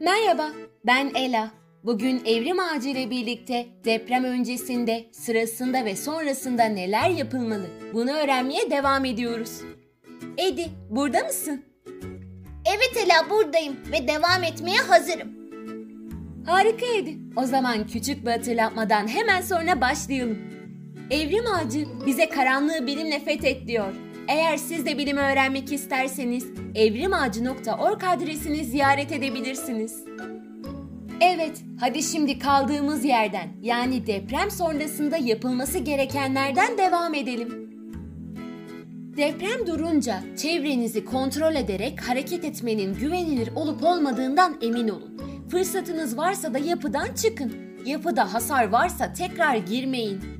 Merhaba, ben Ela. Bugün Evrim Ağacı ile birlikte deprem öncesinde, sırasında ve sonrasında neler yapılmalı? Bunu öğrenmeye devam ediyoruz. Edi, burada mısın? Evet Ela buradayım ve devam etmeye hazırım. Harika Edi. O zaman küçük bir hatırlatmadan hemen sonra başlayalım. Evrim Ağacı bize karanlığı bilimle fethet diyor. Eğer siz de bilimi öğrenmek isterseniz evrimağacı.org adresini ziyaret edebilirsiniz. Evet, hadi şimdi kaldığımız yerden yani deprem sonrasında yapılması gerekenlerden devam edelim. Deprem durunca çevrenizi kontrol ederek hareket etmenin güvenilir olup olmadığından emin olun. Fırsatınız varsa da yapıdan çıkın. Yapıda hasar varsa tekrar girmeyin.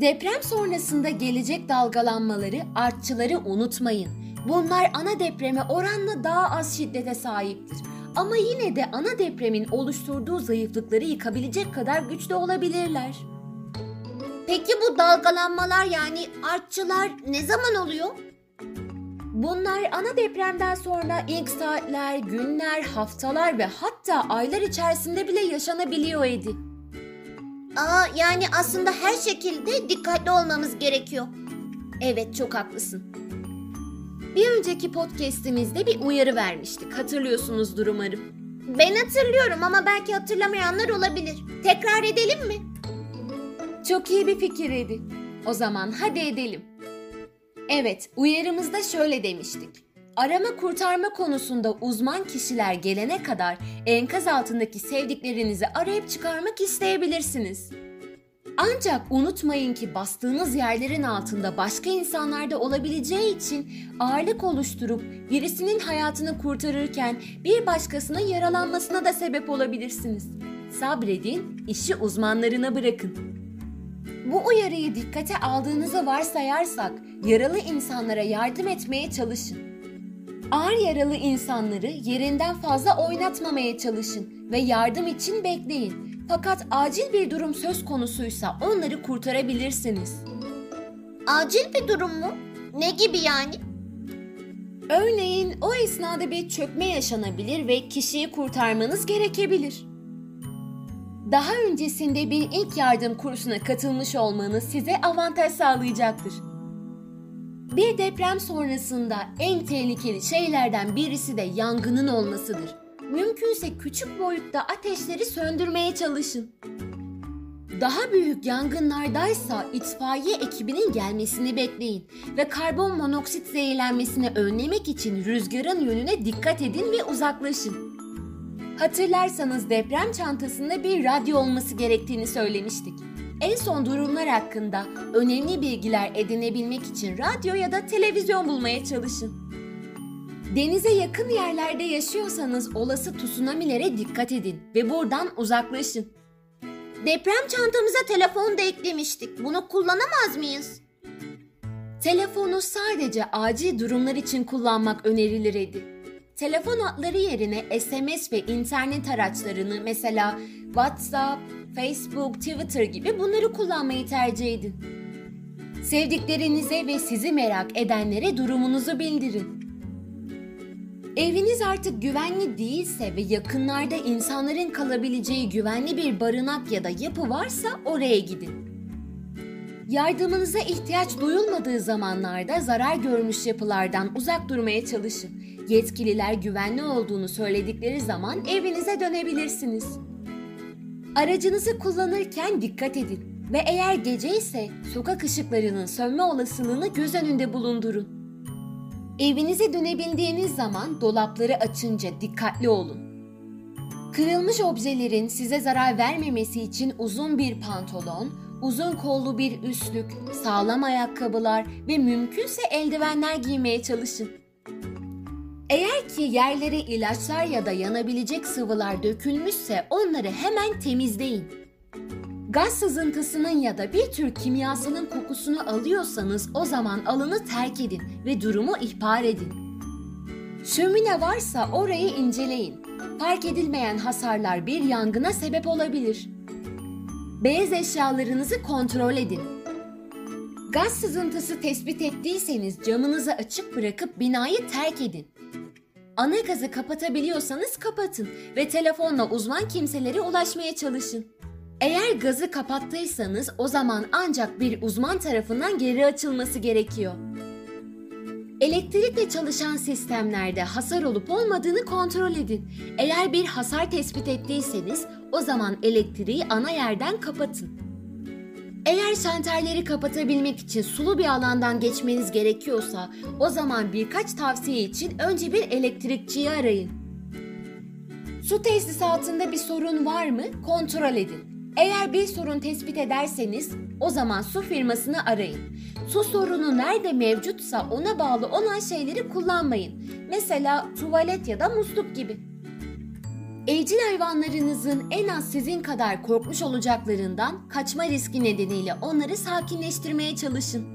Deprem sonrasında gelecek dalgalanmaları, artçıları unutmayın. Bunlar ana depreme oranla daha az şiddete sahiptir. Ama yine de ana depremin oluşturduğu zayıflıkları yıkabilecek kadar güçlü olabilirler. Peki bu dalgalanmalar yani artçılar ne zaman oluyor? Bunlar ana depremden sonra ilk saatler, günler, haftalar ve hatta aylar içerisinde bile yaşanabiliyor Edi. Aa yani aslında her şekilde dikkatli olmamız gerekiyor. Evet çok haklısın. Bir önceki podcast'imizde bir uyarı vermiştik. Hatırlıyorsunuzdur umarım. Ben hatırlıyorum ama belki hatırlamayanlar olabilir. Tekrar edelim mi? Çok iyi bir fikir Edi. O zaman hadi edelim. Evet, uyarımızda şöyle demiştik. Arama kurtarma konusunda uzman kişiler gelene kadar enkaz altındaki sevdiklerinizi arayıp çıkarmak isteyebilirsiniz. Ancak unutmayın ki bastığınız yerlerin altında başka insanlar da olabileceği için ağırlık oluşturup birisinin hayatını kurtarırken bir başkasının yaralanmasına da sebep olabilirsiniz. Sabredin, işi uzmanlarına bırakın. Bu uyarıyı dikkate aldığınızı varsayarsak yaralı insanlara yardım etmeye çalışın. Ağır yaralı insanları yerinden fazla oynatmamaya çalışın ve yardım için bekleyin. Fakat acil bir durum söz konusuysa onları kurtarabilirsiniz. Acil bir durum mu? Ne gibi yani? Örneğin o esnada bir çökme yaşanabilir ve kişiyi kurtarmanız gerekebilir. Daha öncesinde bir ilk yardım kursuna katılmış olmanız size avantaj sağlayacaktır. Bir deprem sonrasında en tehlikeli şeylerden birisi de yangının olmasıdır. Mümkünse küçük boyutta ateşleri söndürmeye çalışın. Daha büyük yangınlardaysa itfaiye ekibinin gelmesini bekleyin ve karbon monoksit zehirlenmesini önlemek için rüzgarın yönüne dikkat edin ve uzaklaşın. Hatırlarsanız deprem çantasında bir radyo olması gerektiğini söylemiştik. En son durumlar hakkında önemli bilgiler edinebilmek için radyo ya da televizyon bulmaya çalışın. Denize yakın yerlerde yaşıyorsanız olası tsunamilere dikkat edin ve buradan uzaklaşın. Deprem çantamıza telefon da eklemiştik. Bunu kullanamaz mıyız? Telefonu sadece acil durumlar için kullanmak önerilir Edi. Telefon hatları yerine SMS ve internet araçlarını mesela WhatsApp, Facebook, Twitter gibi bunları kullanmayı tercih edin. Sevdiklerinize ve sizi merak edenlere durumunuzu bildirin. Eviniz artık güvenli değilse ve yakınlarda insanların kalabileceği güvenli bir barınak ya da yapı varsa oraya gidin. Yardımınıza ihtiyaç duyulmadığı zamanlarda zarar görmüş yapılardan uzak durmaya çalışın. Yetkililer güvenli olduğunu söyledikleri zaman evinize dönebilirsiniz. Aracınızı kullanırken dikkat edin ve eğer gece ise sokak ışıklarının sönme olasılığını göz önünde bulundurun. Evinize dönebildiğiniz zaman dolapları açınca dikkatli olun. Kırılmış objelerin size zarar vermemesi için uzun bir pantolon, uzun kollu bir üstlük, sağlam ayakkabılar ve mümkünse eldivenler giymeye çalışın. Eğer ki yerlere ilaçlar ya da yanabilecek sıvılar dökülmüşse onları hemen temizleyin. Gaz sızıntısının ya da bir tür kimyasalın kokusunu alıyorsanız o zaman alanı terk edin ve durumu ihbar edin. Şömine varsa orayı inceleyin. Fark edilmeyen hasarlar bir yangına sebep olabilir. Beyaz eşyalarınızı kontrol edin. Gaz sızıntısı tespit ettiyseniz camınızı açık bırakıp binayı terk edin. Ana gazı kapatabiliyorsanız kapatın ve telefonla uzman kimselere ulaşmaya çalışın. Eğer gazı kapattıysanız o zaman ancak bir uzman tarafından geri açılması gerekiyor. Elektrikle çalışan sistemlerde hasar olup olmadığını kontrol edin. Eğer bir hasar tespit ettiyseniz o zaman elektriği ana yerden kapatın. Eğer şanterleri kapatabilmek için sulu bir alandan geçmeniz gerekiyorsa o zaman birkaç tavsiye için önce bir elektrikçiyi arayın. Su tesisatında bir sorun var mı kontrol edin. Eğer bir sorun tespit ederseniz o zaman su firmasını arayın. Su sorunu nerede mevcutsa ona bağlı olan şeyleri kullanmayın. Mesela tuvalet ya da musluk gibi. Evcil hayvanlarınızın en az sizin kadar korkmuş olacaklarından kaçma riski nedeniyle onları sakinleştirmeye çalışın.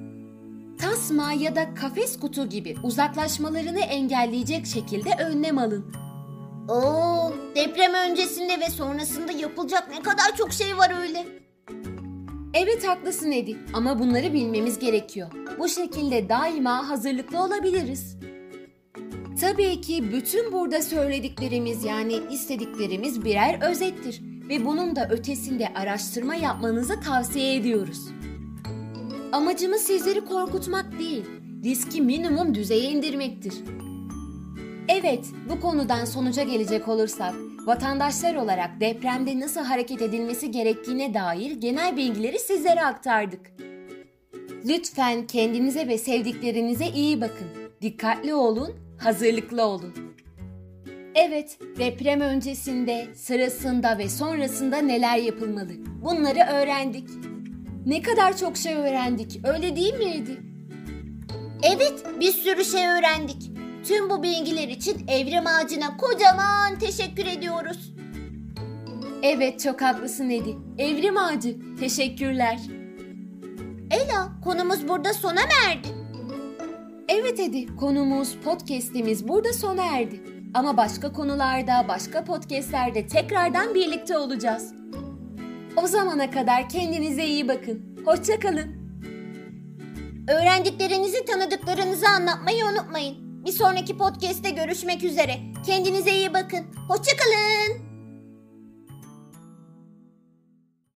Tasma ya da kafes kutu gibi uzaklaşmalarını engelleyecek şekilde önlem alın. Oo, deprem öncesinde ve sonrasında yapılacak ne kadar çok şey var öyle. Evet haklısın Edi ama bunları bilmemiz gerekiyor. Bu şekilde daima hazırlıklı olabiliriz. Tabii ki bütün burada söylediklerimiz yani istediklerimiz birer özettir ve bunun da ötesinde araştırma yapmanızı tavsiye ediyoruz. Amacımız sizleri korkutmak değil, riski minimum düzeye indirmektir. Evet, bu konudan sonuca gelecek olursak, vatandaşlar olarak depremde nasıl hareket edilmesi gerektiğine dair genel bilgileri sizlere aktardık. Lütfen kendinize ve sevdiklerinize iyi bakın. Dikkatli olun, hazırlıklı olun. Evet, deprem öncesinde, sırasında ve sonrasında neler yapılmalı? Bunları öğrendik. Ne kadar çok şey öğrendik, öyle değil miydi? Evet, bir sürü şey öğrendik. Tüm bu bilgiler için Evrim Ağacı'na kocaman teşekkür ediyoruz. Evet, çok haklısın Edi. Evrim Ağacı, teşekkürler. Ela, konumuz burada sona erdi? Evet Edi, konumuz, podcast'imiz burada sona erdi. Ama başka konularda, başka podcast'lerde tekrardan birlikte olacağız. O zamana kadar kendinize iyi bakın. Hoşça kalın. Öğrendiklerinizi tanıdıklarınızı anlatmayı unutmayın. Bir sonraki podcast'te görüşmek üzere. Kendinize iyi bakın. Hoşçakalın.